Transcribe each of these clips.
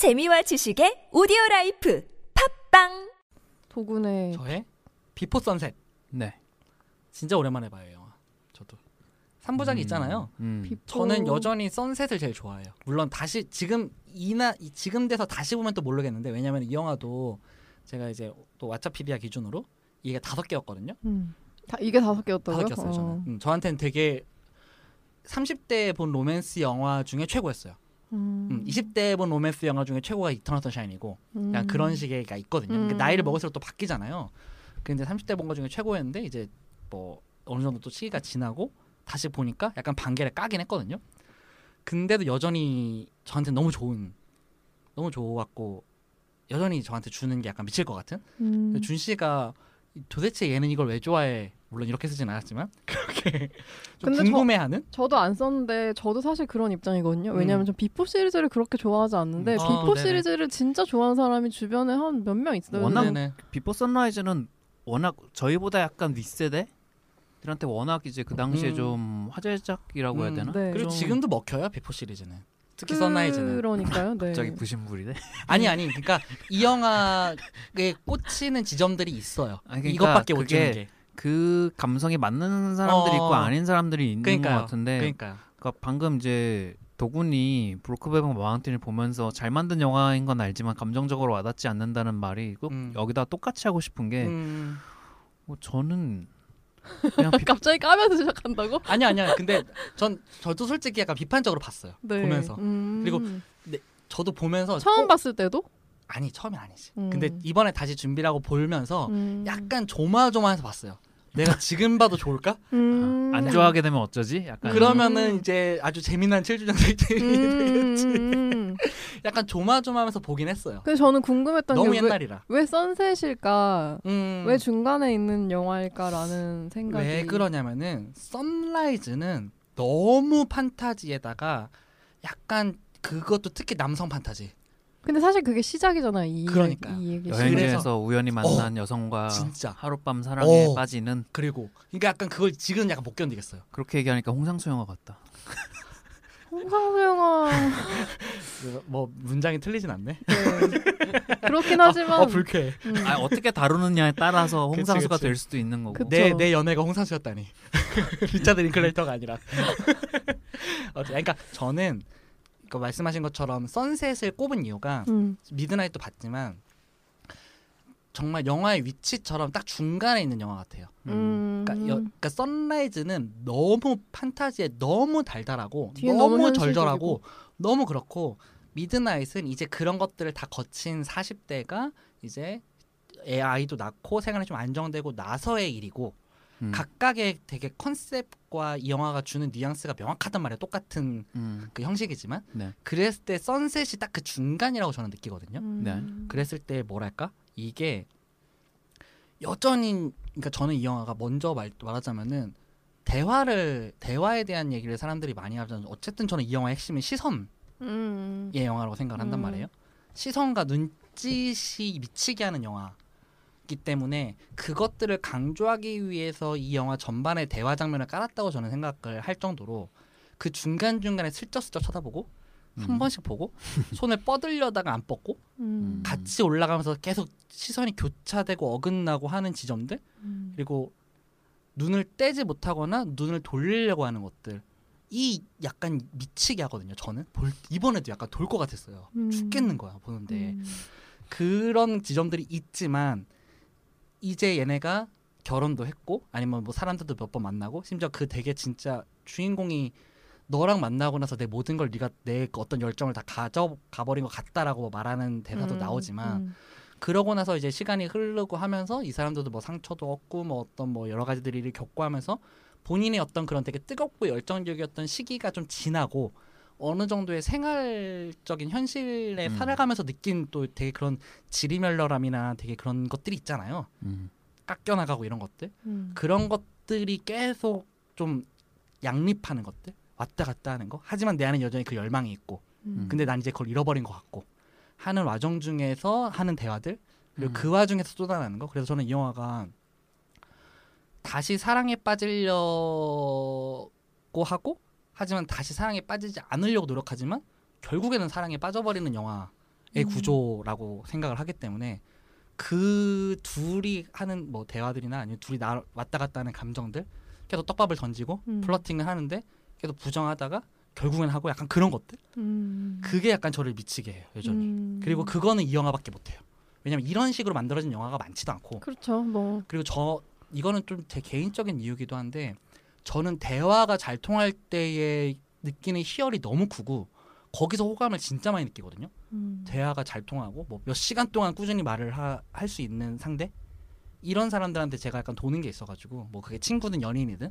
재미와 지식의 오디오 라이프 팟빵 도군의 저의 비포 선셋 네. 진짜 오랜만에 봐요 영화. 저도 3부작이 있잖아요. 음. 저는 여전히 선셋을 제일 좋아해요. 물론 다시 지금 이나 이- 지금 돼서 다시 보면 또 모르겠는데 왜냐면 이 영화도 제가 이제 또 왓챠피디아 기준으로 이게 다섯 개였거든요. 음. 다 이게 다섯 개였다고요? 다섯 개였어요 저는. 어. 음, 저한테는 되게 30대에 본 로맨스 영화 중에 최고였어요. 음. 음, 20대에 본 로맨스 영화 중에 최고가 이터널 선샤인이고 음. 약간 그런 식의 가 있거든요. 그러니까 음. 나이를 먹을수록 또 바뀌잖아요. 근데 30대 본거 중에 최고였는데 이제 뭐 어느 정도 또 시기가 지나고 다시 보니까 약간 반개를 까긴 했거든요. 근데도 여전히 저한테 너무 좋은 너무 좋았고 여전히 저한테 주는 게 약간 미칠 것 같은 음. 준 씨가 도대체 얘는 이걸 왜 좋아해 물론 이렇게 쓰진 않았지만 그렇게 좀 근데 저- 궁금해하는 저 도 안 썼는데 저도 사실 그런 입장이거든요. 왜냐하면 음. 전 비포 시리즈를 그렇게 좋아하지 않는데 음. 비포 아. 시리즈를 진짜 좋아하는 사람이 주변에 한 몇 명 있어요. 워낙 네네. 비포 선라이즈는 워낙 저희보다 약간 윗세대 들한테 워낙 이제 그 당시에 음. 좀 화제작이라고 해야 음, 되나? 네. 그리고 좀 지금도 먹혀요 비포 시리즈는 특히 선라이즈는 그러니까요. 네. 갑자기 부심부리네. 아니 아니 그러니까 이 영화에 꽂히는 지점들이 있어요. 아니, 그러니까 이것밖에 못 주는 게. 그 감성이 맞는 사람들이 어. 있고 아닌 사람들이 있는 그러니까요. 것 같은데 그러니까요. 그러니까 방금 이제 도군이 브로크베방 마운틴을 보면서 잘 만든 영화인 건 알지만 감정적으로 와닿지 않는다는 말이 꼭 음. 여기다 똑같이 하고 싶은 게 음, 뭐 저는 그냥 비, 갑자기 까면서 시작한다고? 아니 아니야. 근데 전 저도 솔직히 약간 비판적으로 봤어요. 네. 보면서. 음. 그리고 저도 보면서 처음 꼭- 봤을 때도? 아니 처음엔 아니지. 음. 근데 이번에 다시 준비라고 보면서 음. 약간 조마조마해서 봤어요. 내가 지금 봐도 좋을까? 음. 안 좋아하게 되면 어쩌지? 약간 그러면은 음. 이제 아주 재미난 7주년 데이트이 되겠지. 음, 음. 약간 조마조마하면서 보긴 했어요. 근데 저는 궁금했던 너무 게 왜, 옛날이라. 왜 선셋일까? 음. 왜 중간에 있는 영화일까라는 생각이 왜 그러냐면은 선라이즈는 너무 판타지에다가 약간 그것도 특히 남성 판타지. 근데 사실 그게 시작이잖아요. 이, 그러니까요. 이 얘기 여행지에서 우연히 만난 여성과 진짜. 하룻밤 사랑에 어. 빠지는 그리고 그러니까 약간 그걸 지금 약간 못 견디겠어요. 그렇게 얘기하니까 홍상수 영화 같다. 홍상수 영화 뭐 문장이 틀리진 않네. 네. 그렇긴 하지만 어 불쾌해. 음. 아 어떻게 다루느냐에 따라서 그치, 홍상수가 그치. 될 수도 있는 거고. 내 내 연애가 홍상수였다니. 리차드 링클레이터가 아니라. 어째 그러니까 저는 그 말씀하신 것처럼 선셋을 꼽은 이유가 음. 미드나잇도 봤지만 정말 영화의 위치처럼 딱 중간에 있는 영화 같아요. 음. 그러니까, 여, 그러니까 선라이즈는 너무 판타지에 너무 달달하고 너무, 너무 절절하고 너무 그렇고 미드나잇은 이제 그런 것들을 다 거친 40대가 이제 애 아이도 낳고 생활이 좀 안정되고 나서의 일이고 음. 각각의 되게 컨셉과 이 영화가 주는 뉘앙스가 명확하단 말이에요. 똑같은 음. 그 형식이지만 네. 그랬을 때 선셋이 딱 그 중간이라고 저는 느끼거든요. 음. 네. 그랬을 때 뭐랄까 이게 여전히 그러니까 저는 이 영화가 먼저 말, 말하자면은 대화를 대화에 대한 얘기를 사람들이 많이 하잖아요. 어쨌든 저는 이 영화의 핵심은 시선의 음. 영화라고 생각을 한단 음. 말이에요. 시선과 눈짓이 미치게 하는 영화 이기 때문에 그것들을 강조하기 위해서 이 영화 전반의 대화 장면을 깔았다고 저는 생각을 할 정도로 그 중간 중간에 슬쩍슬쩍 쳐다보고 한 음. 번씩 보고 손을 뻗으려다가 안 뻗고 음. 같이 올라가면서 계속 시선이 교차되고 어긋나고 하는 지점들 음. 그리고 눈을 떼지 못하거나 눈을 돌리려고 하는 것들 이 약간 미치게 하거든요 저는 볼, 이번에도 약간 돌 것 같았어요 음. 죽겠는 거야 보는데 음. 그런 지점들이 있지만 이제 얘네가 결혼도 했고 아니면 뭐 사람들도 몇 번 만나고 심지어 그 되게 진짜 주인공이 너랑 만나고 나서 내 모든 걸 네가 내 어떤 열정을 다 가져가 버린 것 같다라고 말하는 대사도 음. 나오지만 음. 그러고 나서 이제 시간이 흐르고 하면서 이 사람들도 뭐 상처도 얻고 뭐 어떤 뭐 여러 가지들을 겪고 하면서 본인의 어떤 그런 되게 뜨겁고 열정적이었던 시기가 좀 지나고 어느 정도의 생활적인 현실에 음. 살아가면서 느낀 또 되게 그런 지리멸렬함이나 되게 그런 것들이 있잖아요. 음. 깎여 나가고 이런 것들. 음. 그런 것들이 계속 좀 양립하는 것들. 왔다 갔다 하는 거. 하지만 내 안에 여전히 그 열망이 있고. 음. 근데 난 이제 그걸 잃어버린 것 같고. 하는 와중 중에서 하는 대화들. 그리고 음. 그 와중에서 쏟아나는 거. 그래서 저는 이 영화가 다시 사랑에 빠지려고 하고 하지만 다시 사랑에 빠지지 않으려고 노력하지만 결국에는 사랑에 빠져버리는 영화인 음. 음. 구조라고 생각을 하기 때문에 그 둘이 하는 뭐 대화들이나 아니면 둘이 나 왔다 갔다 하는 감정들 계속 떡밥을 던지고 음. 플러팅을 하는데 계속 부정하다가 결국엔 하고 약간 그런 것들 음. 그게 약간 저를 미치게 해요 여전히 음. 그리고 그거는 이 영화밖에 못해요 왜냐면 이런 식으로 만들어진 영화가 많지도 않고 그렇죠. 뭐 그리고 저 이거는 좀 제 개인적인 이유기도 한데 저는 대화가 잘 통할 때에 느끼는 희열이 너무 크고 거기서 호감을 진짜 많이 느끼거든요. 음. 대화가 잘 통하고 뭐 몇 시간 동안 꾸준히 말을 할 수 있는 상대 이런 사람들한테 제가 약간 도는 게 있어가지고 뭐 그게 친구든 연인이든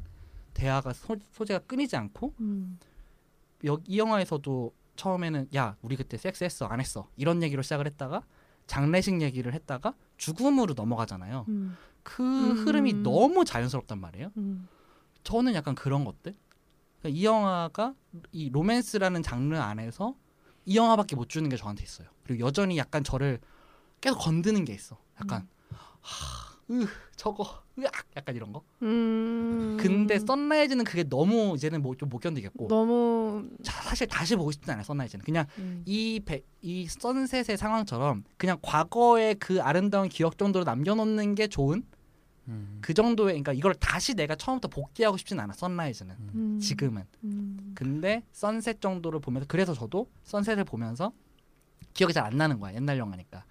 대화가 소, 소재가 끊이지 않고 음. 여, 이 영화에서도 처음에는 야 우리 그때 섹스했어 안 했어 이런 얘기로 시작을 했다가 장례식 얘기를 했다가 죽음으로 넘어가잖아요. 음. 그 음. 흐름이 너무 자연스럽단 말이에요. 음. 저는 약간 그런 것들. 그러니까 이 영화가 이 로맨스라는 장르 안에서 이 영화밖에 못 주는 게 저한테 있어요. 그리고 여전히 약간 저를 계속 건드는 게 있어. 약간 하, 으, 저거, 으악, 약간 이런 거. 음. 근데 선라이즈는 그게 너무 이제는 뭐 좀못 견디겠고. 너무 자, 사실 다시 보고 싶진 않아요. 선라이즈는 그냥 음. 이, 배, 이 선셋의 상황처럼 그냥 과거의 그 아름다운 기억 정도로 남겨놓는 게 좋은 음. 그 정도의 그러니까 이걸 다시 내가 처음부터 복귀하고 싶진 않아 선라이즈는 음. 지금은 음. 근데 선셋 정도를 보면서 그래서 저도 선셋을 보면서 기억이 잘 안 나는 거야 옛날 영화니까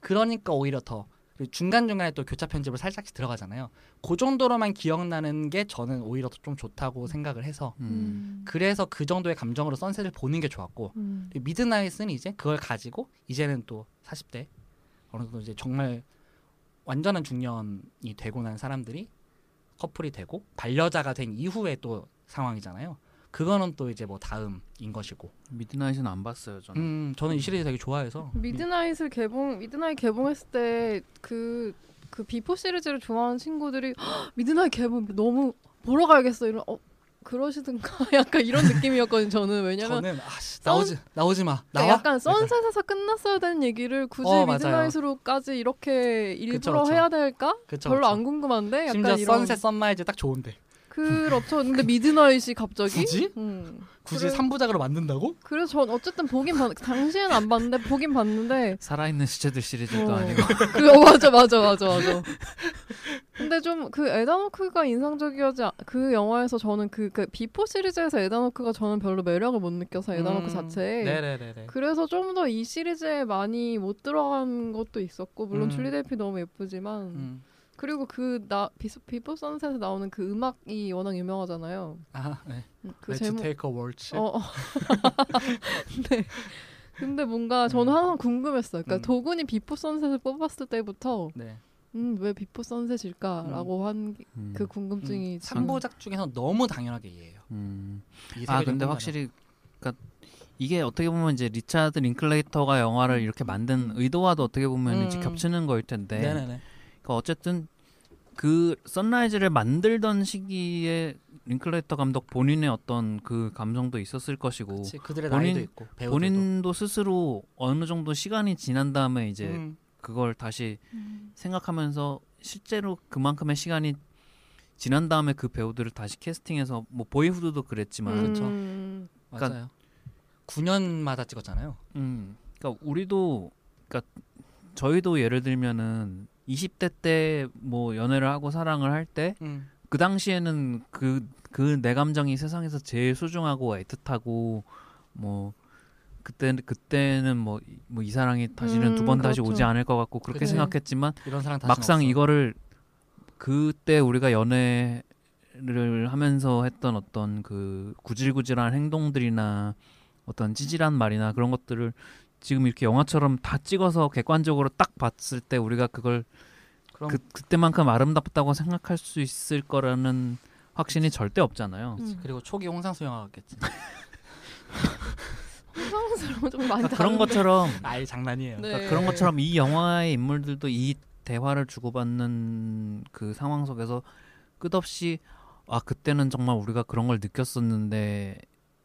그러니까 오히려 더 중간 중간에 또 교차 편집을 살짝씩 들어가잖아요 그 정도로만 기억나는 게 저는 오히려 더 좀 좋다고 생각을 해서 음. 그래서 그 정도의 감정으로 선셋을 보는 게 좋았고 음. 미드나잇은 이제 그걸 가지고 이제는 또 40대 어느 정도 이제 정말 완전한 중년이 되고 난 사람들이 커플이 되고 반려자가 된 이후의 또 상황이잖아요. 그거는 또 이제 뭐 다음인 것이고. 미드나잇은 안 봤어요 저는. 음, 저는 이 시리즈 되게 좋아해서. 미드나잇을 개봉 미드나잇 개봉했을 때 그 그 비포 시리즈를 좋아하는 친구들이 "헉, 미드나잇 개봉 너무 보러 가야겠어 이런 어 그러시든가 약간 이런 느낌이었거든요 저는 왜냐면 저는 아 씨 나오지 나오지 마. 그러니까 나와. 약간 선셋에서 끝났어야 되는 얘기를 굳이 어. 미드나잇으로까지 이렇게 일부러 그쵸. 해야 될까? 그쵸, 별로 그쵸. 안 궁금한데 약간 심지어 이런 선셋 선라이즈 딱 좋은데. 그렇죠. 근데 미드나잇이 갑자기 굳이? 음. 굳이 그래. 삼 3부작으로 만든다고? 그래서 전 어쨌든 보긴 봤 당시에는 안 봤는데 보긴 봤는데 살아있는 시체들 시리즈도 어. 아니고. 그 어, 맞아 맞아 맞아 맞아. 근데 좀 그 에단 호크가 인상적이었지 않- 그 영화에서 저는 그, 그 비포 시리즈에서 에단 호크가 저는 별로 매력을 못 느껴서 에단 호크 음, 자체에 네네네네. 그래서 좀 더 이 시리즈에 많이 못 들어간 것도 있었고 물론 음. 줄리 델피 너무 예쁘지만 음. 그리고 그나 비포 선셋에 나오는 그 음악이 워낙 유명하잖아요. 아, 네. 음, 그 Let's 제목 take a waltz. 어. 어. 네. 근데 뭔가 저는 음. 항상 궁금했어요. 그러니까 음. 도군이 비포 선셋을 뽑았을 때부터 네. 음, 왜 비포 선셋일까라고 한그 음. 궁금증이 참- 삼부작 중에서 너무 당연하게 이해해요. 음. 이아 근데. 확실히 그러니까 이게 어떻게 보면 이제 리차드 링클레이터가 영화를 이렇게 만든 의도와도 어떻게 보면 이제 음. 겹치는 거일 텐데. 네네네. 그러니까 어쨌든 그 선라이즈를 만들던 시기에 링클레이터 감독 본인의 어떤 그 감정도 있었을 것이고 그치, 그들의 본인- 나이도 있고 배우들도. 본인도 스스로 어느 정도 시간이 지난 다음에 이제 음, 그걸 다시 음. 생각하면서 실제로 그만큼의 시간이 지난 다음에 그 배우들을 다시 캐스팅해서 뭐 보이후드도 그랬지만. 음. 맞아요. 그러니까 9년마다 찍었잖아요. 음, 그러니까 우리도, 그러니까 저희도 예를 들면은 20대 때 뭐 연애를 하고 사랑을 할 때그 음. 당시에는 그 그 내 감정이 세상에서 제일 소중하고 애틋하고 뭐 그때 그때는 뭐 뭐 이 사랑이 다시는 음, 두번 다시 그렇죠. 오지 않을 것 같고 그렇게 그래. 생각했지만 막상 이거를 그때 우리가 연애를 하면서 했던 어떤 그 구질구질한 행동들이나 어떤 찌질한 말이나 그런 것들을 지금 이렇게 영화처럼 다 찍어서 객관적으로 딱 봤을 때 우리가 그걸 그럼 그 그때만큼 아름답다고 생각할 수 있을 거라는 확신이 절대 없잖아요. 음. 그리고 초기 홍상수 영화 같겠지. 황당스러운 좀 많이 그러니까 그런. 것처럼 아이 장난이에요. 네. 그러니까 그런 것처럼 이 영화의 인물들도 이 대화를 주고받는 그 상황 속에서 끝없이 아 그때는 정말 우리가 그런 걸 느꼈었는데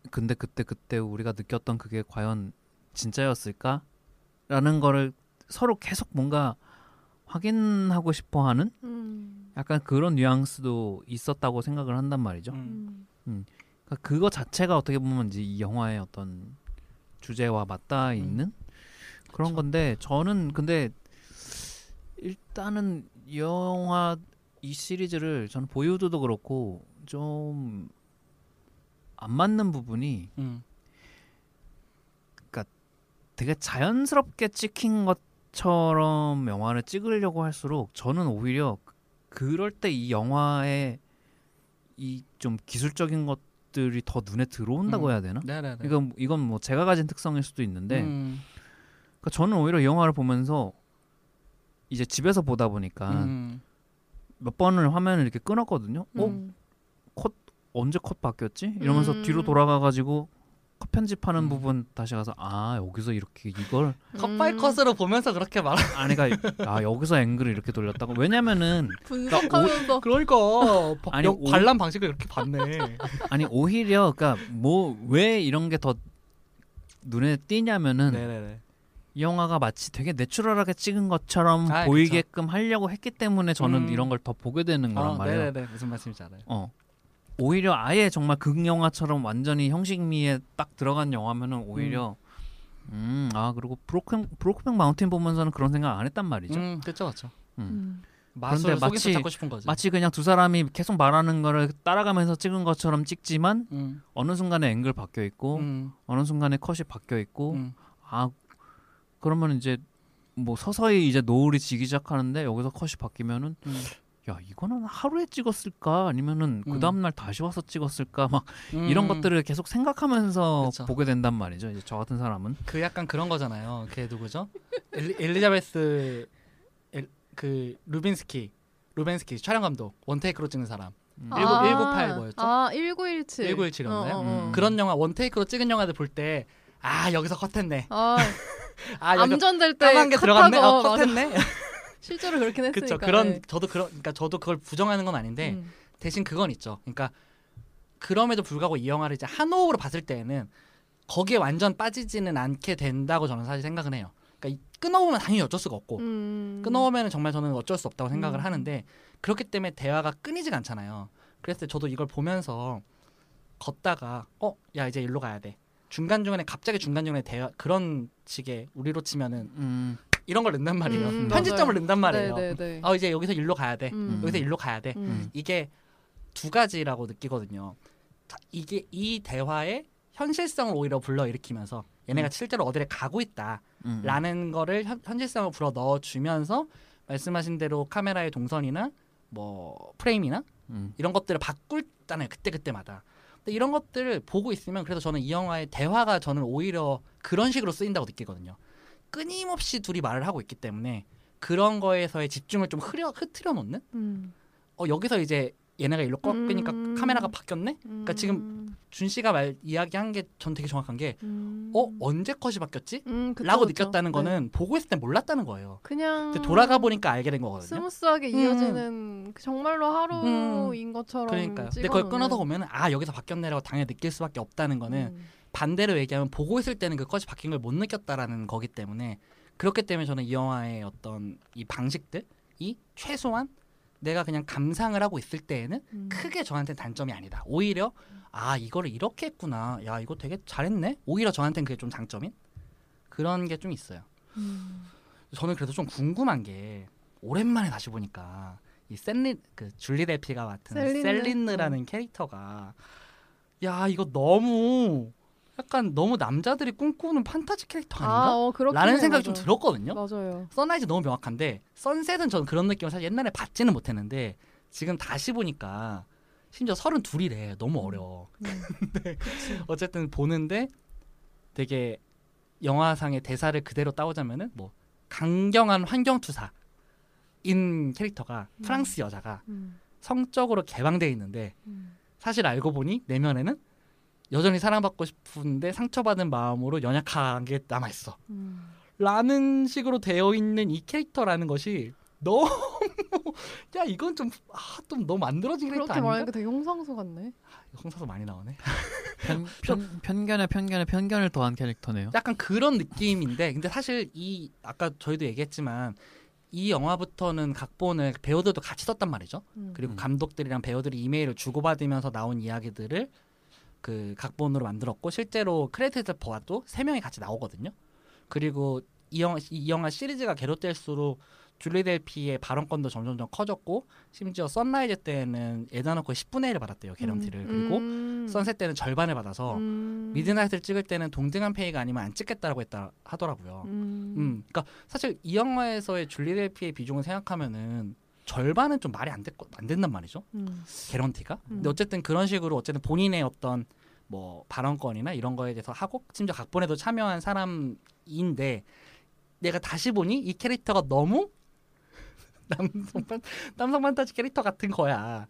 근데 그때 그때 우리가 느꼈던 그게 과연 진짜였을까?라는 거를 서로 계속 뭔가 확인하고 싶어 하는 음. 약간 그런 뉘앙스도 있었다고 생각을 한단 말이죠. 음. 음. 그러니까 그거 자체가 어떻게 보면 이제 이 영화의 어떤 주제와 맞닿아 있는 그런 건데 저는 근데 일단은 이 영화 이 시리즈를 저는 보유도도 그렇고 좀 안 맞는 부분이 음. 되게 자연스럽게 찍힌 것처럼 영화를 찍으려고 할수록 저는 오히려 그럴 때 이 영화의 이 좀 기술적인 것들이 더 눈에 들어온다고 음. 해야 되나? 네네네. 이건 이건 뭐 제가 가진 특성일 수도 있는데 음. 그러니까 저는 오히려 이 영화를 보면서 이제 집에서 보다 보니까 음. 몇 번을 화면을 이렇게 끊었거든요. 어 음. 언제 컷 바뀌었지? 이러면서 음. 뒤로 돌아가 가지고 컷 편집하는 음. 부분 다시 가서 아 여기서 이렇게 이걸 cut by 음. cut으로 보면서 그렇게 말. 아내가 아 여기서 앵글을 이렇게 돌렸다고 왜냐면은 분석하면서 그러니까 아니, 여- 오- 관람 방식을 이렇게 봤네. 아니 오히려 그러니까 뭐 왜 이런 게 더 눈에 띄냐면은 네네네. 이 영화가 마치 되게 내추럴하게 찍은 것처럼 아, 보이게끔 하려고 했기 때문에 저는 음. 이런 걸 더 보게 되는 거란 어, 말이에요. 네네네. 무슨 말씀인지 알아요. 어. 오히려 아예 정말 극영화처럼 완전히 형식미에 딱 들어간 영화면은 오히려 음, 아 그리고 브로큰 브로크백 마운틴 보면서는 그런 생각 안 했단 말이죠. 음, 그렇죠, 그렇죠. 음. 음. 그런데 마치- 잡고 싶은 거지. 마치 그냥 두 사람이 계속 말하는 거를 따라가면서 찍은 것처럼 찍지만 음, 어느 순간에 앵글 바뀌어 있고 음, 어느 순간에 컷이 바뀌어 있고 음. 아 그러면 이제 뭐 서서히 이제 노을이 지기 시작하는데 여기서 컷이 바뀌면은 음. 야 이거는 하루에 찍었을까 아니면은 그 음. 다음 날 다시 와서 찍었을까 막 음. 이런 것들을 계속 생각하면서 그쵸. 보게 된단 말이죠. 이제 저 같은 사람은 그 약간 그런 거잖아요. 걔 누구죠? 엘리, 엘리자베스 엘, 그 루빈스키 루벤스키 촬영 감독 원테이크로 찍는 사람 음. 일곱- 198 뭐였죠? 아, 1917. 1917 이었나요? 어, 어, 어. 음. 그런 영화 원테이크로 찍은 영화들 볼 때 아 여기서 컷했네. 아, 아 여기 암전될 때 까만 게 컷하고, 들어갔네. 아, 어. 컷했네. 실제로 그렇긴 했으니까. 그렇죠. 그런 네. 저도 그런 그러니까 저도 그걸 부정하는 건 아닌데 음. 대신 그건 있죠. 그러니까 그럼에도 불구하고 이 영화를 이제 한 호흡으로 봤을 때에는 거기에 완전 빠지지는 않게 된다고 저는 사실 생각은 해요. 그러니까 이- 끊어보면 당연히 어쩔 수가 없고 음. 끊어오면 정말 저는 어쩔 수 없다고 생각을 음. 하는데 그렇기 때문에 대화가 끊이지가 않잖아요. 그래서 저도 이걸 보면서 걷다가 어 야 이제 일로 가야 돼. 중간 중간에 갑자기 중간 중간에 대화 그런 식의 우리로 치면은 음, 이런 걸 넣는단 말이에요. 음, 편집점을. 넣는단 말이에요. 네, 네, 네. 어 이제 여기서 일로 가야 돼. 음. 여기서 일로 가야 돼. 음. 이게 두 가지라고 느끼거든요. 자, 이게 이 대화의 현실성을 오히려 불러 일으키면서 얘네가 음. 실제로 어디를 가고 있다. 음, 라는 거를 현, 현실성을 불어 넣어 주면서 말씀하신 대로 카메라의 동선이나 뭐 프레임이나 음, 이런 것들을 바꿀잖아요 그때 그때마다 근데 이런 것들을 보고 있으면 그래서 저는 이 영화의 대화가 저는 오히려 그런 식으로 쓰인다고 느끼거든요 끊임없이 둘이 말을 하고 있기 때문에 그런 거에서의 집중을 좀 흐려 흐트려 놓는 음. 어 여기서 이제 얘네가 일로 꺾으니까 음. 카메라가 바뀌었네 그러니까 지금 음. 준 씨가 말 이야기한 게 전 되게 정확한 게 음. 어 언제 컷이 바뀌었지 음, 그쵸, 라고 그쵸. 느꼈다는 네. 거는 보고 있을 때 몰랐다는 거예요 그냥 근데 돌아가 보니까 알게 된 거거든요. 스무스하게 음. 이어지는 그 정말로 하루인 것처럼 그러니까요. 근데. 그걸 끊어서 보면 아 여기서 바뀌었네라고 당연히 느낄 수밖에 없다는 거는 음. 반대로 얘기하면 보고 있을 때는 그 컷이 바뀐 걸 못 느꼈다라는 거기 때문에 그렇기 때문에 저는 이 영화의 어떤 이 방식들이 최소한 내가 그냥 감상을 하고 있을 때에는 음. 크게 저한테는 단점이 아니다. 오히려 아 이거를 이렇게 했구나. 야 이거 되게 잘했네. 오히려 저한테는 그게 좀 장점인 그런 게 좀 있어요. 음. 저는 그래도 좀 궁금한 게 오랜만에 다시 보니까 이 셀린 그 줄리 델피가 맡은 셀린느? 셀린느라는 캐릭터가 야 이거 너무 약간 너무 남자들이 꿈꾸는 판타지 캐릭터 아닌가? 아, 어, 라는 생각이 좀 맞아요. 들었거든요. 맞아요. 선라이즈 너무 명확한데 선셋은 저는 그런 느낌을 사실 옛날에 받지는 못했는데 지금 다시 보니까 심지어 서른 둘이래 너무 어려워. 음. 어쨌든 보는데 되게 영화상의 대사를 그대로 따오자면은 뭐 강경한 환경 투사인 캐릭터가 음. 프랑스 여자가 음. 성적으로 개방돼 있는데 음. 사실 알고 보니 내면에는 여전히 사랑받고 싶은데 상처받은 마음으로 연약한 게 남아 있어. 음. 라는 식으로 되어 있는 이 캐릭터라는 것이 너무 야 이건 좀아좀 너무 만들어진 캐릭터 그렇게 아닌가? 말하니까 되게 홍상수 같네. 홍사도 많이 나오네. 편, 편, 편견에 편견에 편견을 더한 캐릭터네요. 약간 그런 느낌인데 근데 사실 이 아까 저희도 얘기했지만 이 영화부터는 각본을 배우들도 같이 썼단 말이죠. 음. 그리고 음. 감독들이랑 배우들이 이메일을 주고받으면서 나온 이야기들을 그 각본으로 만들었고 실제로 크레디트 보아도 세 명이 같이 나오거든요. 그리고 이 영화 이 영화 시리즈가 계속될수록 줄리 델피의 발언권도 점점점 커졌고 심지어 선라이즈 때는 에단 호크 10분의 1을 받았대요 개런티를 그리고 음. 선셋 때는 절반을 받아서 음. 미드나잇을 찍을 때는 동등한 페이가 아니면 안 찍겠다라고 했다 하더라고요. 음. 음, 그러니까 사실 이 영화에서의 줄리 델피의 비중을 생각하면은 절반은 좀 말이 안, 됐, 안 된단 말이죠. 음. 개런티가. 음. 근데 어쨌든 그런 식으로 어쨌든 본인의 어떤 뭐 발언권이나 이런 거에 대해서 하고 심지어 각본에도 참여한 사람인데 내가 다시 보니 이 캐릭터가 너무 남성 판 남성 판타지 캐릭터 같은 거야.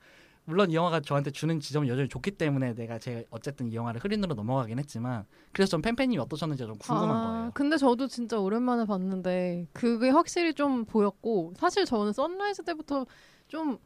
물론 이 영화가 저한테 주는 지점은 여전히 좋기 때문에 내가 제가 어쨌든 이 영화를 흐린으로 넘어가긴 했지만 그래서 전 팬팬님이 어떠셨는지 좀 궁금한 아, 거예요. 근데 저도 진짜 오랜만에 봤는데 그게 확실히 좀 보였고 사실 저는 선라이즈 때부터 좀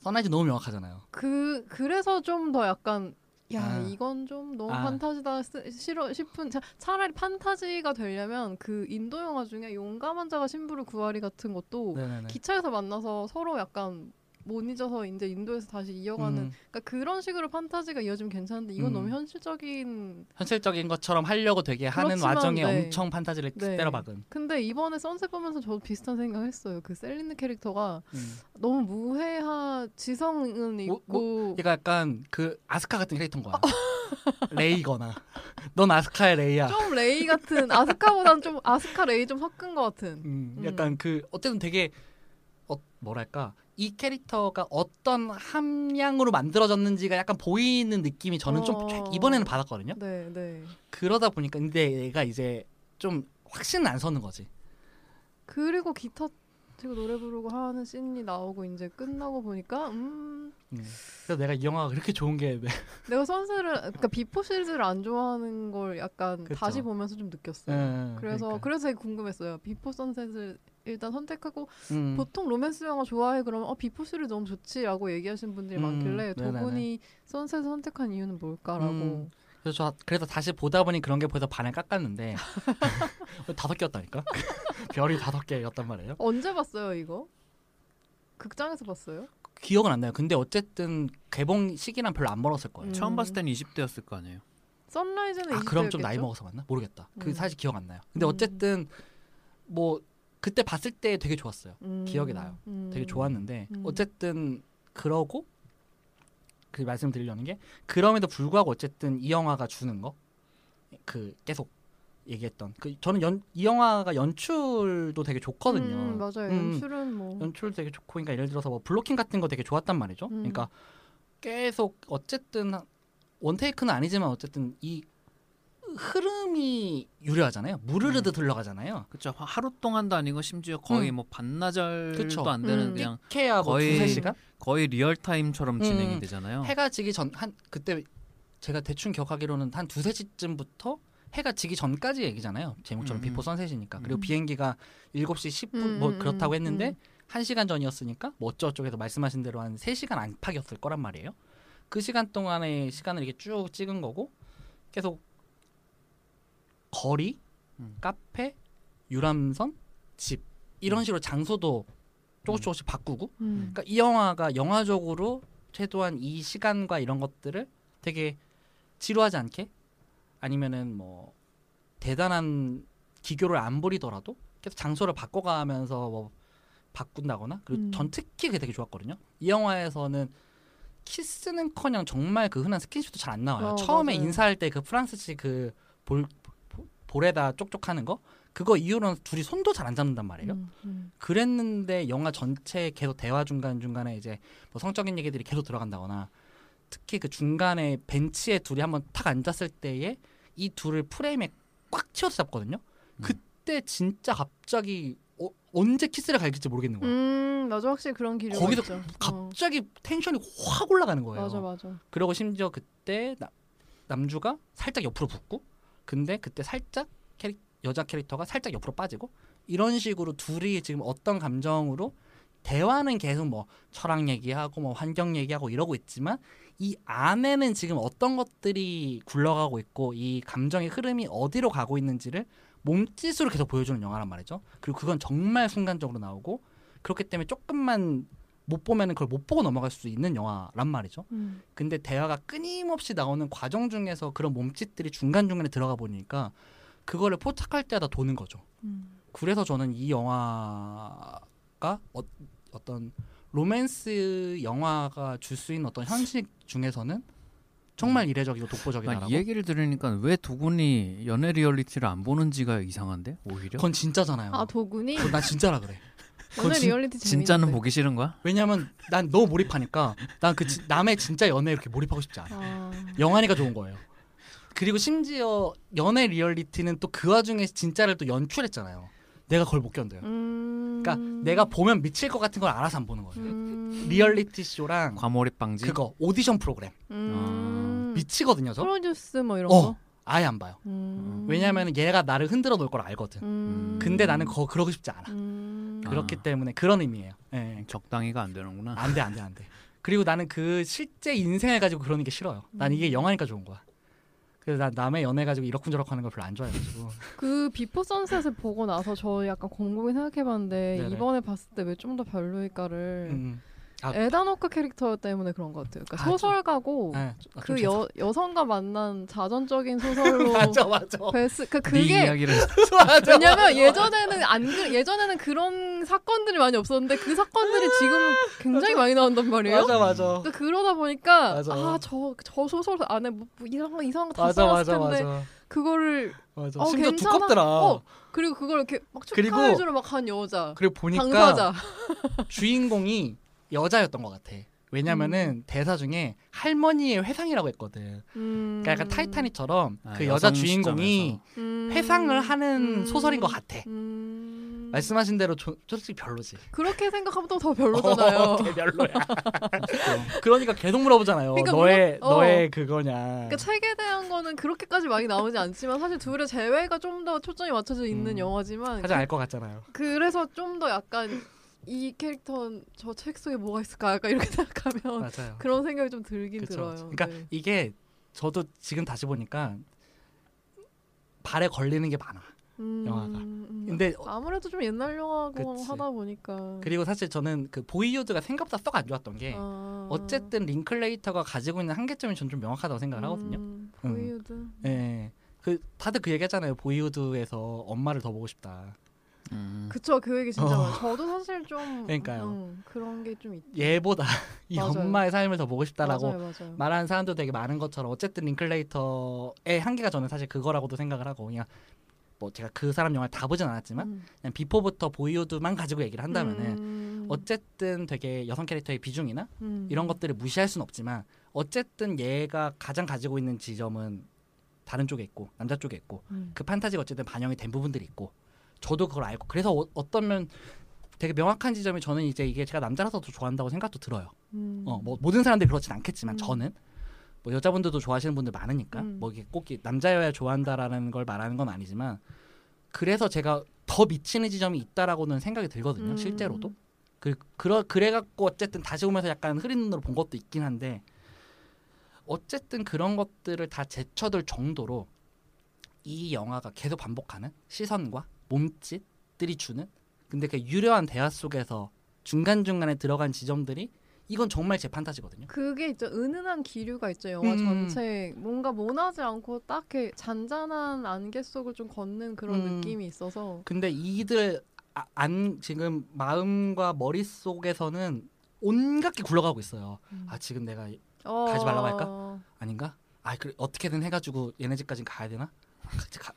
선라이즈 너무 명확하잖아요. 그 그래서 좀 더 약간 야 아. 이건 좀 너무 아. 판타지다 쓰- 싫어 싶은 차, 차라리 판타지가 되려면 그 인도 영화 중에 용감한 자가 신부를 구하리 같은 것도 네네네. 기차에서 만나서 서로 약간 못 잊어서 이제 인도에서 다시 이어가는 음, 그러니까 그런 식으로 판타지가 이어지면 괜찮은데 이건 음. 너무 현실적인 현실적인 것처럼 하려고 되게 하는 그렇지만, 와중에 네. 엄청 판타지를 네. 때려박은. 근데 이번에 선셋 보면서 저도 비슷한 생각했어요 그 셀린느 캐릭터가 음. 너무 무해하 지성은 뭐- 있고 얘가 약간 그 아스카 같은 캐릭터인 거야. 레이거나. 넌 아스카의 레이야. 좀 레이 같은 아스카보단 좀 아스카 레이 좀 섞은 것 같은 음, 음. 약간 그 어쨌든 되게 어, 뭐랄까 이 캐릭터가 어떤 함량으로 만들어졌는지가 약간 보이는 느낌이 저는 좀 어. 최- 이번에는 받았거든요. 네, 네. 그러다 보니까 근데 얘가 이제 좀 확신은 안 서는 거지. 그리고 기타 치고 노래 부르고 하는 씬이 나오고 이제 끝나고 보니까 음 음. 그래서 내가 이 영화가 그렇게 좋은 게 왜- 내가 선셋을 그러니까 비포 시리즈를 안 좋아하는 걸 약간 그쵸. 다시 보면서 좀 느꼈어요. 음, 그래서 그러니까. 그래서 궁금했어요. 비포 선셋을 일단 선택하고 음. 보통 로맨스 영화 좋아해 그러면 어 비포 시리즈 너무 좋지라고 얘기하시는 분들이 음, 많길래. 분이 선셋을 선택한 이유는 뭘까라고. 음. 그래서 저 그래서 다시 보다 보니 그런 게 보여서 반을 깎았는데 다섯 개였다니까 별이 다섯 개였단 말이에요. 언제 봤어요 이거? 극장에서 봤어요? 기억은 안 나요. 근데 어쨌든 개봉 시기랑 별로 안 멀었을 거예요. 음. 처음 봤을 때는 20대였을 거 아니에요. 선라이즈는 아 그럼 좀 20대 나이? 먹어서 봤나? 모르겠다. 그 음. 사실 기억 안 나요. 근데 음. 어쨌든 뭐 그때 봤을 때 되게 좋았어요. 음. 기억이 나요. 음. 되게 좋았는데 음. 어쨌든 그러고 그 말씀드리려는 게 그럼에도 불구하고 어쨌든 이 영화가 주는 거 그 계속 얘기했던 그 저는 연, 이 영화가 연출도 되게 좋거든요. 음, 맞아요. 음. 연출은 뭐 연출 되게 좋고 그러니까 예를 들어서 뭐 블로킹 같은 거 되게 좋았단 말이죠. 음. 그러니까 계속 어쨌든 원테이크는 아니지만 어쨌든 이 흐름이 유려하잖아요. 물 흐르듯 흘러가잖아요. 그렇죠. 하루 동안도 아니고 심지어 거의 음. 뭐 반나절도 그쵸. 안 되는 음. 그냥 해야 뭐 거의 두세 시간 거의 리얼 타임처럼 진행이 음. 되잖아요. 해가 지기 전 한 그때 제가 대충 기억하기로는 한 두세 시쯤부터 해가 지기 전까지 얘기잖아요. 제목처럼 음. 비포 선셋이니까. 그리고 음. 비행기가 7시 10분 음, 뭐 음, 그렇다고 음, 했는데 음. 한 시간 전이었으니까 뭐 어쩌고저쩌고 말씀하신 대로 한 3시간 안팎이었을 거란 말이에요. 그 시간 동안의 시간을 이렇게 쭉 찍은 거고 계속 거리, 음. 카페, 유람선, 집 이런 음. 식으로 장소도 조금씩 조금씩 바꾸고 음. 그러니까 이 영화가 영화적으로 최소한 이 시간과 이런 것들을 되게 지루하지 않게 아니면은 뭐 대단한 기교를 안 부리더라도 계속 장소를 바꿔가면서 뭐 바꾼다거나 그리고 음. 전 특히 그게 되게 좋았거든요. 이 영화에서는 키스는커녕 정말 그 흔한 스킨십도 잘 안 나와요. 어, 처음에 맞아요. 인사할 때 그 프랑스식 그 볼 볼에다 쪽쪽하는 거 그거 이후로는 둘이 손도 잘 안 잡는단 말이에요. 음, 음. 그랬는데 영화 전체 계속 대화 중간 중간에 이제 뭐 성적인 얘기들이 계속 들어간다거나 특히 그 중간에 벤치에 둘이 한번 탁 앉았을 때에 이 둘을 프레임에 꽉 채워서 잡거든요. 음. 그때 진짜 갑자기 어, 언제 키스를 갈길지 모르겠는 거예요. 음, 맞아 확실히 그런 기류가 거기서 있죠. 어. 갑자기 텐션이 확 올라가는 거예요. 맞아 맞아. 그리고 심지어 그때 나- 남주가 살짝 옆으로 붙고 근데 그때 살짝 캐릭, 여자 캐릭터가 살짝 옆으로 빠지고 이런 식으로 둘이 지금 어떤 감정으로 대화는 계속 뭐 철학 얘기하고 뭐 환경 얘기하고 이러고 있지만 이 안에는 지금 어떤 것들이 굴러가고 있고 이 감정의 흐름이 어디로 가고 있는지를 몸짓으로 계속 보여주는 영화란 말이죠. 그리고 그건 정말 순간적으로 나오고 그렇기 때문에 조금만 못 보면은 그걸 못 보고 넘어갈 수 있는 영화란 말이죠. 음. 근데 대화가 끊임없이 나오는 과정 중에서 그런 몸짓들이 중간 중간에 들어가 보니까 그거를 포착할 때마다 도는 거죠. 음. 그래서 저는 이 영화가 어, 어떤 로맨스 영화가 줄 수 있는 어떤 현실 중에서는 정말 이례적이고 독보적이다라고. 난이 얘기를 들으니까 왜두 분이 연애 리얼리티를 안 보는지가 이상한데 오히려 그건 진짜잖아요. 아 도군이 난 진짜라 그래. 연애 진- 리얼리티 진짜는 재밌는데. 보기 싫은 거야? 왜냐면 난 너무 몰입하니까 난 그 남의 진짜 연애에 이렇게 몰입하고 싶지 않아. 아, 영화니까 좋은 거예요. 그리고 심지어 연애 리얼리티는 또 그 와중에 진짜를 또 연출했잖아요. 내가 그걸 못 견뎌요. 음... 그러니까 내가 보면 미칠 것 같은 걸 알아서 안 보는 거예요. 음... 리얼리티 쇼랑 과몰입 방지. 그거 오디션 프로그램 음... 미치거든요. 저 프로듀스 뭐 이런 어. 거. 아예 안 봐요. 음... 왜냐하면 얘가 나를 흔들어 놓을 걸 알거든. 음... 근데 나는 거 그러고 싶지 않아. 음... 아. 그렇기 때문에 그런 의미예요. 예. 적당히가 안 되는구나. 안 돼 안 돼 안 돼. 그리고 나는 그 실제 인생을 가지고 그러는 게 싫어요. 난 이게 음. 영화니까 좋은 거야. 그래서 난 남의 연애 가지고 이러쿵저러쿵 하는 걸 별로 안 좋아해가지고. 그 비포 선셋을 보고 나서 저 약간 곰곰이 생각해봤는데 네네. 이번에 봤을 때 왜 좀 더 별로일까를 음. 아. 에단 호크 캐릭터 때문에 그런 것 같아요. 그러니까 아, 좀- 소설가고 네, 아, 좀그 여, 여성과 만난 자전적인 소설로 맞아 맞아. 베스 그네 그게 이야기를 맞아. 왜냐면 예전에는 안 그, 예전에는 그런 사건들이 많이 없었는데 그 사건들이 지금 굉장히 많이 나온단 말이에요. 맞아 맞아. 그러니까 그러다 보니까 맞아. 아저저 소설 안에 뭐, 뭐 이상한 거 이상한 거 다 써놨을 텐데. 그거를 맞아. 어, 심지어 괜찮아. 두껍더라. 어, 그리고 그걸 이렇게 막 축하해주러 막 한 여자 그리고 보니까 당사자 주인공이 여자였던 것 같아. 왜냐면은 음. 대사 중에 할머니의 회상이라고 했거든. 음. 그러니까 약간 타이타닉처럼 아, 그 여자 주인공이 음. 회상을 하는 음. 소설인 것 같아. 음. 말씀하신 대로 조, 솔직히 별로지. 그렇게 생각하면 또 더 별로잖아요. 어, 걔 별로야. 그러니까 계속 물어보잖아요. 그러니까 너의 어. 너의 그거냐. 그러니까 책에 대한 거는 그렇게까지 많이 나오지 않지만 사실 둘의 재회가 좀 더 초점이 맞춰져 있는 음. 영화지만 하지 알것 같잖아요. 그래서 좀 더 약간 이 캐릭터는 저 책 속에 뭐가 있을까 약간 이렇게 생각하면 맞아요. 그런 생각이 좀 들긴 그쵸, 들어요. 그러니까 네. 이게 저도 지금 다시 보니까 발에 걸리는 게 많아. 음, 영화가. 음. 근데 어, 아무래도 좀 옛날 영화고 그치. 하다 보니까 그리고 사실 저는 그 보이유드가 생각보다 썩 안 좋았던 게 아. 어쨌든 링클레이터가 가지고 있는 한계점이 전 좀 명확하다고 생각을 하거든요. 음, 보이유드. 예. 그 다들 그 얘기하잖아요. 보이후드에서 엄마를 더 보고 싶다. 음. 그쵸 그 얘기 진짜 어. 많아요. 저도 사실 좀 그러니까요. 음, 그런 게 좀 있. 얘보다 이 맞아요. 엄마의 삶을 더 보고 싶다라고 맞아요, 맞아요. 말하는 사람도 되게 많은 것처럼 어쨌든 링클레이터의 한계가 저는 사실 그거라고도 생각을 하고 그냥 뭐 제가 그 사람 영화를 다 보진 않았지만 음. 그냥 비포부터 보이후드만 가지고 얘기를 한다면은 음, 어쨌든 되게 여성 캐릭터의 비중이나 음. 이런 것들을 무시할 수는 없지만 어쨌든 얘가 가장 가지고 있는 지점은 다른 쪽에 있고 남자 쪽에 있고 음. 그 판타지가 어쨌든 반영이 된 부분들이 있고 저도 그걸 알고 그래서 어, 어떤 면 되게 명확한 지점이 저는 이제 이게 제가 남자라서 더 좋아한다고 생각도 들어요. 음. 어, 뭐 모든 사람들이 그렇진 않겠지만 음. 저는 뭐 여자분들도 좋아하시는 분들 많으니까 음. 뭐 이게 꼭 이- 남자여야 좋아한다라는 걸 말하는 건 아니지만 그래서 제가 더 미치는 지점이 있다라고는 생각이 들거든요. 음. 실제로도 그 그러 그래 갖고 어쨌든 다시 오면서 약간 흐린 눈으로 본 것도 있긴 한데 어쨌든 그런 것들을 다 제쳐둘 정도로 이 영화가 계속 반복하는 시선과 몸짓들이 주는 근데 그 유려한 대화 속에서 중간 중간에 들어간 지점들이 이건 정말 제 판타지거든요. 그게 있죠 은은한 기류가 있죠 영화 음. 전체 뭔가 모나지 않고 딱히 잔잔한 안개 속을 좀 걷는 그런 음. 느낌이 있어서 근데 이들 아- 안 지금 마음과 머릿 속에서는 온갖 게 굴러가고 있어요. 음. 아 지금 내가 어... 가지 말라고 할까? 아닌가? 아 그래 어떻게든 해가지고 얘네 집까지 가야 되나?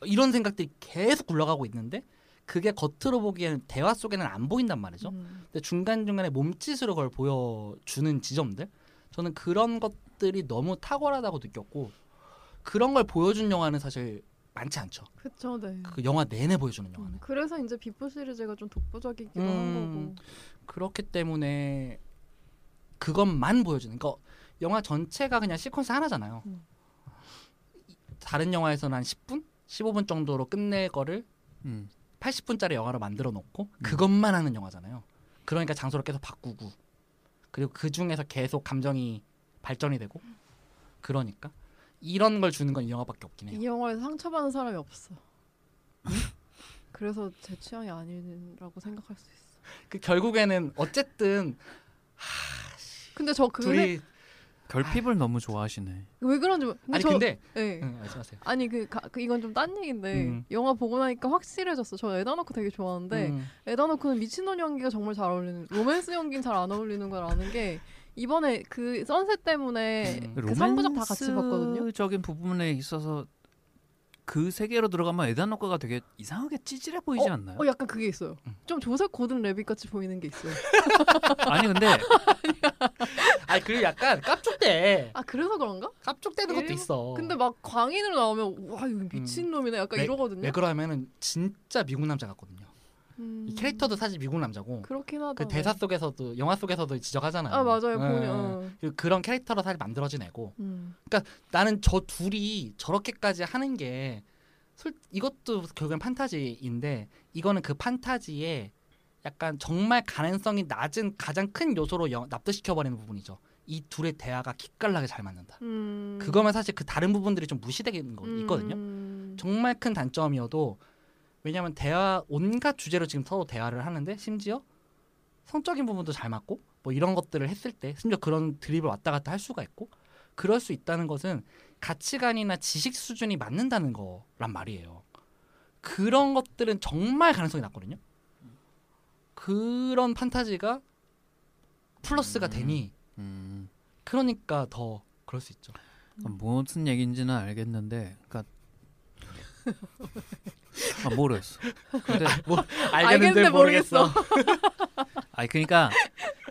이런 생각들이 계속 굴러가고 있는데 그게 겉으로 보기에는 대화 속에는 안 보인단 말이죠. 음. 근데 중간 중간에 몸짓으로 그걸 보여주는 지점들 저는 그런 것들이 너무 탁월하다고 느꼈고 그런 걸 보여준 영화는 사실 많지 않죠. 그쵸 네그 영화 내내 보여주는 영화는. 음, 그래서 이제 비포 시리즈가 좀 독보적이기도 한 음. 거고 그렇기 때문에 그것만 보여주는 그러니까 영화 전체가 그냥 시퀀스 하나잖아요. 음. 다른 영화에서는 한 10분, 15분 정도로 끝낼 거를 음. 80분짜리 영화로 만들어 놓고 그것만 하는 영화잖아요. 그러니까 장소를 계속 바꾸고 그리고 그 중에서 계속 감정이 발전이 되고 그러니까 이런 걸 주는 건 이 영화밖에 없긴 해요. 이 영화에서 상처받는 사람이 없어 그래서 제 취향이 아니라고 생각할 수 있어 그 결국에는 어쨌든 근데 저 그, 둘이 결핍을 너무 좋아하시네. 왜 그런지 모르- 근데 아니 저, 근데 네. 응, 말씀하세요. 아니 그, 가, 그 이건 좀 딴 얘기인데 음. 영화 보고 나니까 확실해졌어. 저 에다노크 되게 좋아하는데 음. 에다노크는 미친놈 연기가 정말 잘 어울리는 로맨스 연기는 잘 안 어울리는 걸 아는 게 이번에 그 선셋 때문에 음. 그 3부작 다 같이 봤거든요. 로맨스적인 부분에 있어서 그 세계로 들어가면 에다노크가 되게 이상하게 찌질해 보이지 않나요? 어 약간 그게 있어요. 음. 좀 조셉 고든 레빗 같이 보이는 게 있어요. 아니 근데 아니 그리고 약간 깝죽대. 아 그래서 그런가? 깝죽대는 것도 일본- 있어. 근데 막 광인으로 나오면 와 이거 미친 놈이네 약간 왜- 이러거든요. 왜 그러냐면은 진짜 미국 남자 같거든요. 음, 이 캐릭터도 사실 미국 남자고 그렇긴 하다. 그 대사 속에서도 영화 속에서도 지적하잖아요. 아 맞아요. 네. 보니 어. 그- 그런 캐릭터로 사실 만들어진 애고 음. 나는 저 둘이 저렇게까지 하는 게 솔, 이것도 결국엔 판타지인데 이거는 그 판타지에 약간 정말 가능성이 낮은 가장 큰 요소로 영- 납득시켜버리는 부분이죠. 이 둘의 대화가 기깔나게 잘 맞는다. 음. 그거면 사실 그 다른 부분들이 좀 무시되는 거 있거든요. 음. 정말 큰 단점이어도 왜냐하면 대화 온갖 주제로 지금 서로 대화를 하는데 심지어 성적인 부분도 잘 맞고 뭐 이런 것들을 했을 때 심지어 그런 드립을 왔다 갔다 할 수가 있고 그럴 수 있다는 것은 가치관이나 지식 수준이 맞는다는 거란 말이에요. 그런 것들은 정말 가능성이 낮거든요. 그런 판타지가 플러스가 음. 되니 음, 그러니까 더 그럴 수 있죠. 무슨 얘기인지는 알겠는데, 그러니까 아 모르겠어. 근데 알겠는데 모르겠어. 아니 그러니까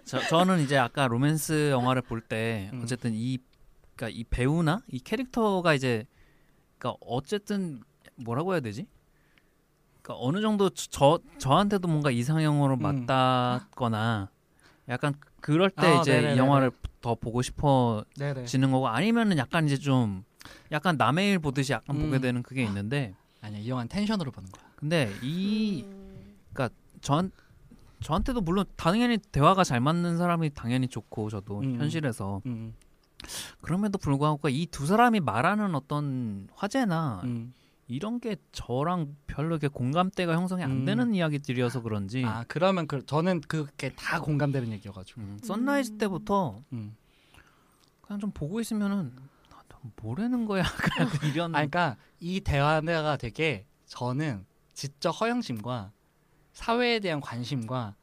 저, 저는 이제 아까 로맨스 영화를 볼때 음. 어쨌든 이 그러니까 이 배우나 이 캐릭터가 이제 그러니까 어쨌든 뭐라고 해야 되지? 그러니까 어느 정도 저 저한테도 뭔가 이상형으로 음. 맞닿거나 약간 그럴 때 아, 이제 네네네네. 이 영화를 더 보고 싶어지는 네네. 거고 아니면은 약간 이제 좀 약간 남의 일 보듯이 약간 음. 보게 되는 그게 있는데 아니야 이 영화는 텐션으로 보는 거야. 근데 이 음. 전 저한테도 물론 당연히 대화가 잘 맞는 사람이 당연히 좋고 저도 음. 현실에서 음, 그럼에도 불구하고 이 두 사람이 말하는 어떤 화제나 음. 이런 게 저랑 별로 이렇게 공감대가 형성이 안 음. 되는 이야기들이어서 그런지 아 그러면 그 저는 그게 다 공감되는 얘기여가지고. 음, 선라이즈 음. 때부터 음. 그냥 좀 보고 있으면은 뭐라는 거야 약간 이런 아 그러니까 이 대화가 되게 저는 지적 허영심과 사회에 대한 관심과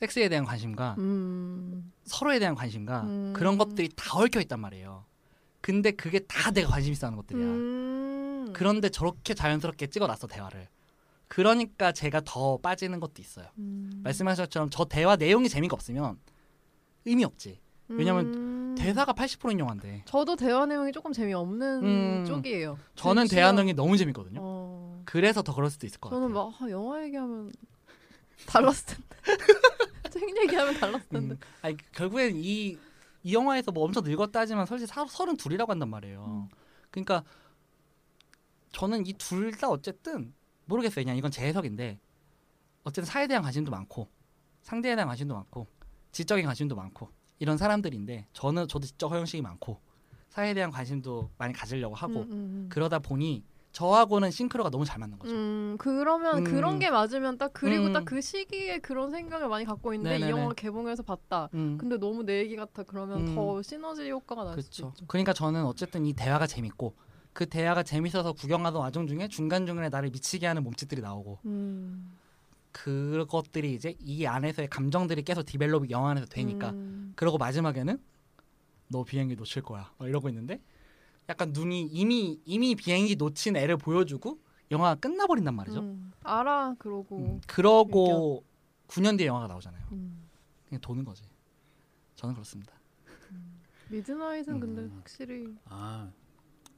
섹스에 대한 관심과 음. 서로에 대한 관심과 음. 그런 것들이 다 얽혀 있단 말이에요. 근데 그게 다 내가 관심 있어 하는 것들이야. 음. 그런데 저렇게 자연스럽게 찍어놨어 대화를. 그러니까 제가 더 빠지는 것도 있어요. 음. 말씀하신 것처럼 저 대화 내용이 재미가 없으면 의미 없지. 왜냐면 음. 대사가 80%인 영화인데 저도 대화 내용이 조금 재미없는 음. 쪽이에요. 저는 진짜- 대화 내용이 너무 재밌거든요. 어. 그래서 더 그럴 수도 있을 것 같아요. 저는 막 아, 영화 얘기하면 달랐을 텐데. 책 얘기하면 달랐을 텐데. 음. 아니 결국엔 이, 이 영화에서 뭐 엄청 늙었다 하지만 사실 사- 서른 둘이라고 한단 말이에요. 음. 그러니까 저는 이 둘 다 어쨌든 모르겠어요. 그냥 이건 제 해석인데 어쨌든 사회에 대한 관심도 많고 상대에 대한 관심도 많고 지적인 관심도 많고 이런 사람들인데 저는 저도 지적 허영식이 많고 사회에 대한 관심도 많이 가지려고 하고 음, 음, 음. 그러다 보니 저하고는 싱크로가 너무 잘 맞는 거죠. 음, 그러면 음. 그런 게 맞으면 딱 그리고 음. 딱그 시기에 그런 생각을 많이 갖고 있는데 이 네네네. 영화 개봉해서 봤다. 음. 근데 너무 내 얘기 같아. 그러면 음. 더 시너지 효과가 날 수도 그렇죠. 있죠. 그러니까 저는 어쨌든 이 대화가 재밌고 그 대화가 재밌어서 구경하던 와중 중에 중간 중간에 나를 미치게 하는 몸짓들이 나오고 음. 그것들이 이제 이 안에서의 감정들이 계속 디벨롭이 영화 안에서 되니까 음. 그러고 마지막에는 너 비행기 놓칠 거야 막 이러고 있는데 약간 눈이 이미 이미 비행기 놓친 애를 보여주고 영화가 끝나버린단 말이죠. 음. 알아 그러고. 음, 그러고 9년 뒤에 영화가 나오잖아요. 음. 그냥 도는 거지. 저는 그렇습니다. 미드나잇은 음. 근데 확실히 아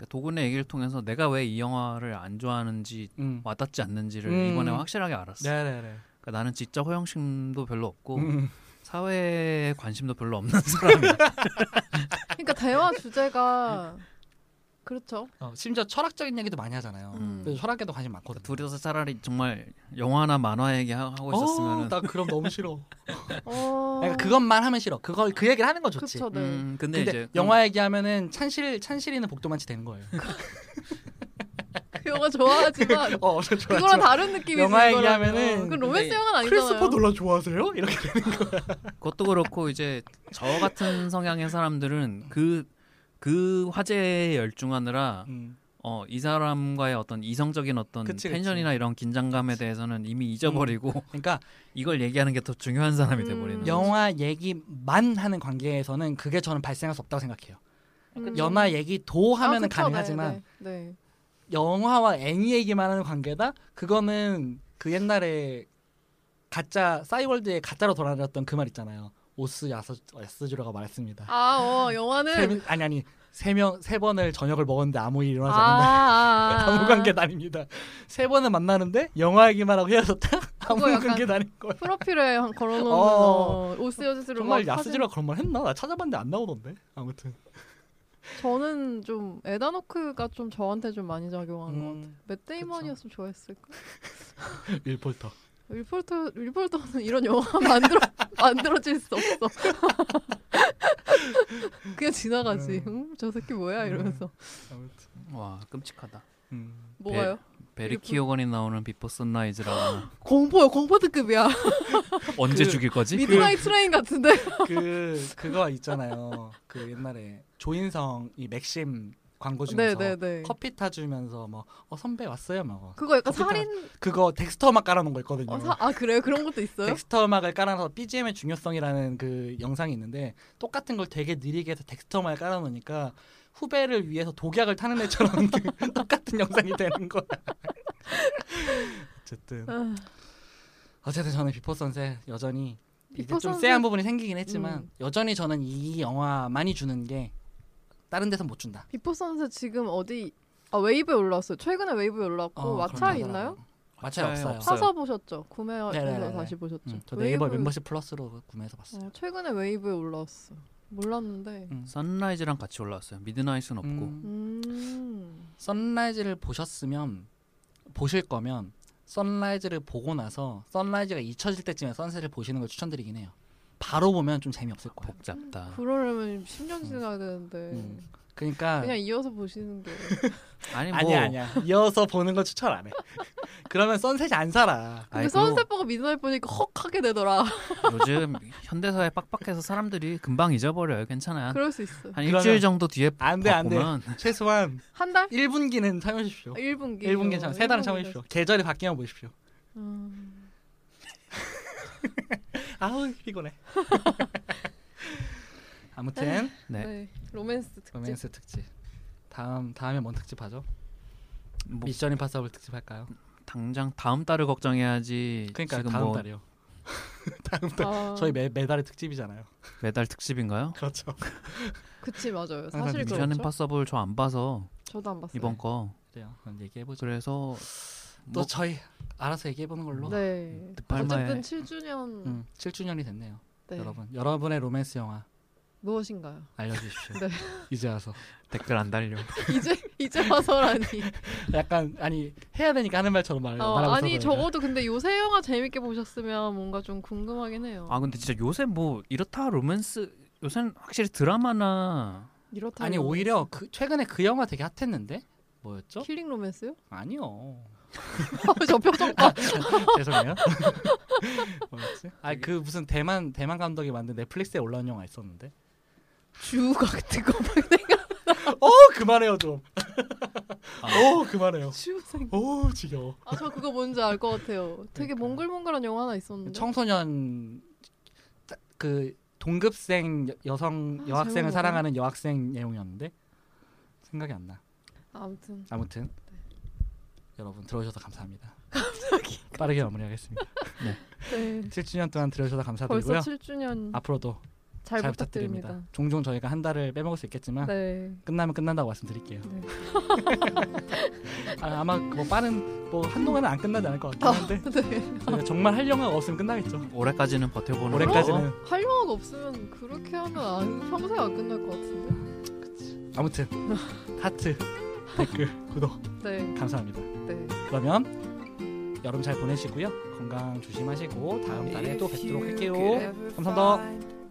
도군의 얘기를 통해서 내가 왜 이 영화를 안 좋아하는지 음. 와닿지 않는지를 음. 이번에 확실하게 알았어. 네네네. 그러니까 나는 지적 허영심도 별로 없고 음. 사회에 관심도 별로 없는 사람이야. 그러니까 대화 주제가 그렇죠. 어, 심지어 철학적인 얘기도 많이 하잖아요. 음. 그래서 철학에도 관심 많거든. 둘이서 차라리 정말 영화나 만화 얘기하고 있었으면 어, 나 그럼 너무 싫어. 어. 그러니까 그것만 하면 싫어. 그걸 그 얘기를 하는 건 좋지. 그쵸, 네. 음, 근데, 근데 이제 영화 얘기하면은 찬실 찬실이는 복도만치 되는 거예요. 그 영화 좋아하지만 어, 저 좋아. 그거랑 다른 느낌이지. 영화. 얘기하면은 그 로맨스 근데 영화는 아니잖아요. 크리스토퍼 놀란 좋아하세요? 이렇게. 그것도 그렇고 이제 저 같은 성향의 사람들은 그 그 화제에 열중하느라 음. 어 이 사람과의 어떤 이성적인 어떤 그치, 그치. 텐션이나 이런 긴장감에 대해서는 이미 잊어버리고 그러니까 이걸 얘기하는 게 더 중요한 사람이 음. 돼버리는. 영화 얘기만 하는 관계에서는 그게 저는 발생할 수 없다고 생각해요. 음. 영화 얘기도 하면은 아, 그쵸, 가능하지만 네, 네, 네. 영화와 애니 얘기만 하는 관계다? 그거는 그 옛날에 가짜 싸이월드에 가짜로 돌아다녔던 그 말 있잖아요. 오스 야스 야스주라가 말했습니다. 아, 어, 영화는 세, 명- 아니 아니 세 명 세 번을 저녁을 먹었는데 아무 일이 아, 일어나지 않는다. 아, 아, 아무 관계도 아닙니다. 세 번은 만나는데 영화 얘기만 하고 헤어졌다? 아무 그거 약간 관계도 아닌 거야. 프로필에 한- 걸어놓는 어. 어, 오스 여스를 정말 야스지라 그런 말 했나? 나 찾아봤는데 안 나오던데. 아무튼. 저는 좀 에단 호크가 좀 저한테 좀 많이 작용한 것 같아요. 음, 맷 데이먼이었으면 좋아했을까? 윌 폴터. 윌 폴터 윌 폴터는 이런 영화 만들어 만들어질 수 없어. 그냥 지나가지. 음, 저 새끼 뭐야 이러면서. 아무튼. 와 끔찍하다. 음. 뭐가요? 베리 이렇게- 키오건이 나오는 비포 선라이즈라고 공포요 공포특급이야. 언제 그- 죽일 거지? 미드나잇 트레인 같은데. 그 그거 있잖아요. 그 옛날에 조인성 이 맥심 광고 중에서 네네네. 커피 타주면서 뭐 어, 선배 왔어요 막 그거 약간 살인. 그거 덱스터 음악 깔아놓은 거 있거든요. 어, 사, 아 그래요? 그런 것도 있어요? 덱스터 음악을 깔아놔서 BGM의 중요성이라는 그 영상이 있는데 똑같은 걸 되게 느리게 해서 덱스터 음악을 깔아놓으니까 후배를 위해서 독약을 타는 애처럼 그 똑같은 영상이 되는 거야. 어쨌든 아, 어쨌든 저는 비포 선셋 여전히 이제 좀 선셋- 쎄한 부분이 생기긴 했지만 음. 여전히 저는 이 영화 많이 주는 게 다른 데선 못 준다. 비포 선셋 지금 어디? 아 웨이브에 올라왔어요. 최근에 웨이브에 올라왔고 어, 그런 있나요? 왓챠에 없어요. 사서 보셨죠? 구매해서 네네네네. 다시 보셨죠? 음, 저 네이버 웨이브- 멤버십 플러스로 구매해서 봤어요. 어, 최근에 웨이브에 올라왔어. 몰랐는데. 음. 선라이즈랑 같이 올라왔어요. 미드나잇은 없고. 음, 음. 선라이즈를 보셨으면 보실 거면 선라이즈를 보고 나서 선라이즈가 잊혀질 때쯤에 선셋을 보시는 걸 추천드리긴 해요. 바로 보면 좀 재미없을 거예요. 복잡다. 그러려면 10년 지나야 되는데. 음. 그러니까 그냥 이어서 보시는 게. 아니 뭐 아니야 아니야 이어서 보는 거 추천 안 해. 그러면 선셋이 안 살아. 근데 선셋 보고 미드나잇 보니까 헉 하게 되더라. 요즘 현대사회 빡빡해서 사람들이 금방 잊어버려요. 괜찮아요. 그럴 수 있어. 한 일주일 정도 뒤에 안 돼, 안 돼. 보면 최소한 한 달? 1분기는 참으십시오. 1분기. 1분 괜찮아. 세 달은 참으십시오. 계절이 바뀌면 보십시오. 음. 아우 피곤해. 아무튼 네. 네. 로맨스 특집. 로맨스 특집. 다음 다음에 뭔 특집 하죠? 뭐 미션 임파서블 특집 할까요? 당장 다음 달을 걱정해야지. 그러니까 다음 뭐 달이요. 다음 달. 아, 저희 매 매달의 특집이잖아요. 매달 특집인가요? 그렇죠. 그치 맞아요. 사실 미션 미션 그렇죠. 임파서블 저 안 봐서 저도 안 봤어요. 이번 거. 그래요. 그럼 얘기해 보죠. 그래서 또 뭐 저희 알아서 얘기해 보는 걸로. 네. 득팔마에 어쨌든 7주년. 음, 7주년이 됐네요. 네. 여러분, 여러분의 로맨스 영화 무엇인가요? 알려주십시오. 네. 이제 와서. 댓글 안 달려. 이제 이제 와서라니. 약간 아니 해야 되니까 하는 말처럼 말, 어, 아니. 적어도 근데 요새 영화 재밌게 보셨으면 뭔가 좀 궁금하긴 해요. 아 근데 진짜 요새 뭐 이렇다 로맨스 요새는 확실히 드라마나 이렇다. 아니 오히려 그 최근에 그 영화 되게 핫했는데 뭐였죠? 킬링 로맨스요? 아니요. 저 표정 봐. 죄송해요. 뭐였지? 아그 무슨 대만 대만 감독이 만든 넷플릭스에 올라온 영화 있었는데. 주 같은 거막 내가 어 그만해요 좀. 어 그만해요. 주생. 오 지겨워. 아 저 그거 뭔지 알 것 같아요. 되게. 몽글몽글한 영화 하나 있었는데. 청소년 따- 그 동급생 여- 여성 아, 여학생을 사랑하는 여학생 내용이었는데 생각이 안 나. 아무튼 아무튼 여러분 들어주셔서 감사합니다. 갑자기. 빠르게 마무리하겠습니다. 네. 7주년 동안 들어주셔서 벌써 감사드리고요. 7주년 앞으로도 잘, 잘, 부탁드립니다. 부탁드립니다. 종종 저희가 한 달을 빼먹을 수 있겠지만 네. 끝나면 끝난다고 말씀드릴게요. 네. 아, 아마 뭐 빠른 뭐 한동안은 안 끝나지 않을 것 같긴 아, 한데 네. 저희가 정말 할 영화가 없으면 끝나겠죠. 올해까지는 버텨보는 올해까지는 거. 할 영화가 없으면 그렇게 하면 안, 평생 안 끝날 것 같은데. 아무튼 하트 댓글 구독 네. 감사합니다. 네. 그러면 여름 잘 보내시고요. 건강 조심하시고 다음 달에 또 뵙도록 할게요. 감사합니다.